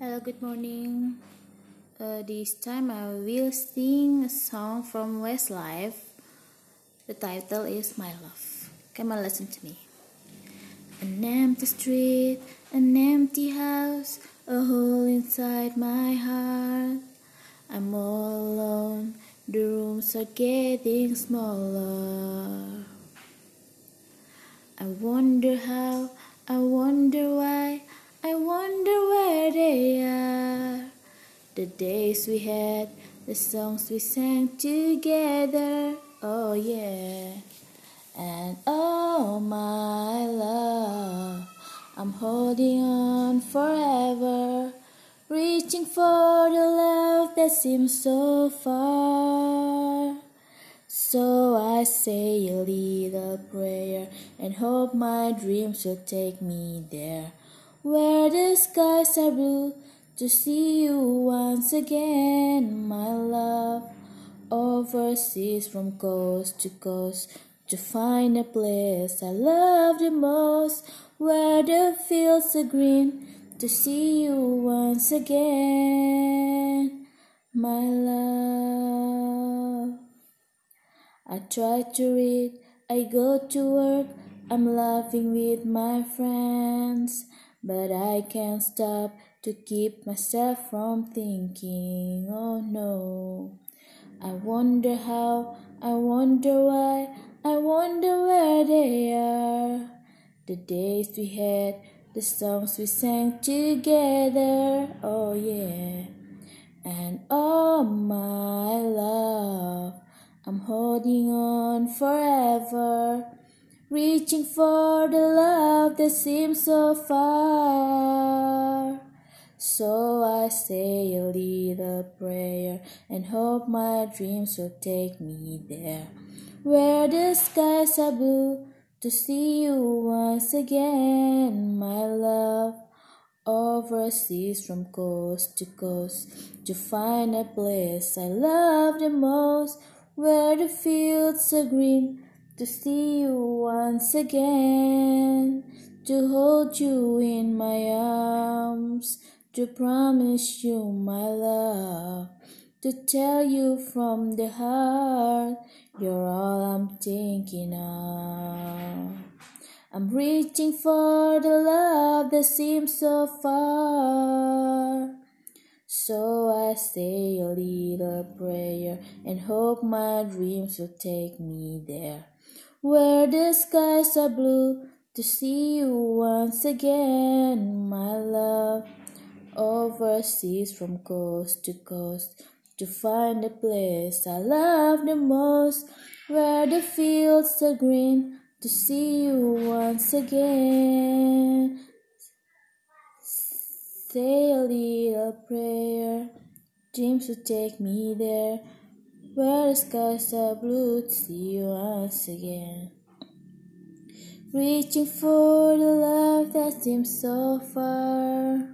Hello, good morning. Uh, this time I will sing a song from Westlife. The title is My Love. Come on, listen to me. An empty street, an empty house, a hole inside my heart. I'm all alone, the rooms are getting smaller. I wonder how, I wonder why. I wonder where they are. The days we had, the songs we sang together. Oh, yeah. And oh, my love, I'm holding on forever, reaching for the love that seems so far. So I say a little prayer and hope my dreams will take me there where the skies are blue to see you once again, my love. Overseas from coast to coast to find a place I love the most, where the fields are green to see you once again, my love. I try to read, I go to work, I'm laughing with my friends. But I can't stop to keep myself from thinking, oh no. I wonder how, I wonder why, I wonder where they are. The days we had, the songs we sang together, oh yeah. And oh my love, I'm holding on forever reaching for the love that seems so far. So I say a little prayer and hope my dreams will take me there, where the skies are blue to see you once again, my love. Overseas from coast to coast to find a place I love the most, where the fields are green to see you once again, to hold you in my arms, to promise you my love, to tell you from the heart, you're all I'm thinking of. I'm reaching for the love that seems so far. So I say a little prayer and hope my dreams will take me there where the skies are blue to see you once again, my love. Overseas from coast to coast to find the place I love the most, where the fields are green to see you once again. Say a little prayer, dreams will take me there where the skies are blue to see you once again. Reaching for the love that seems so far.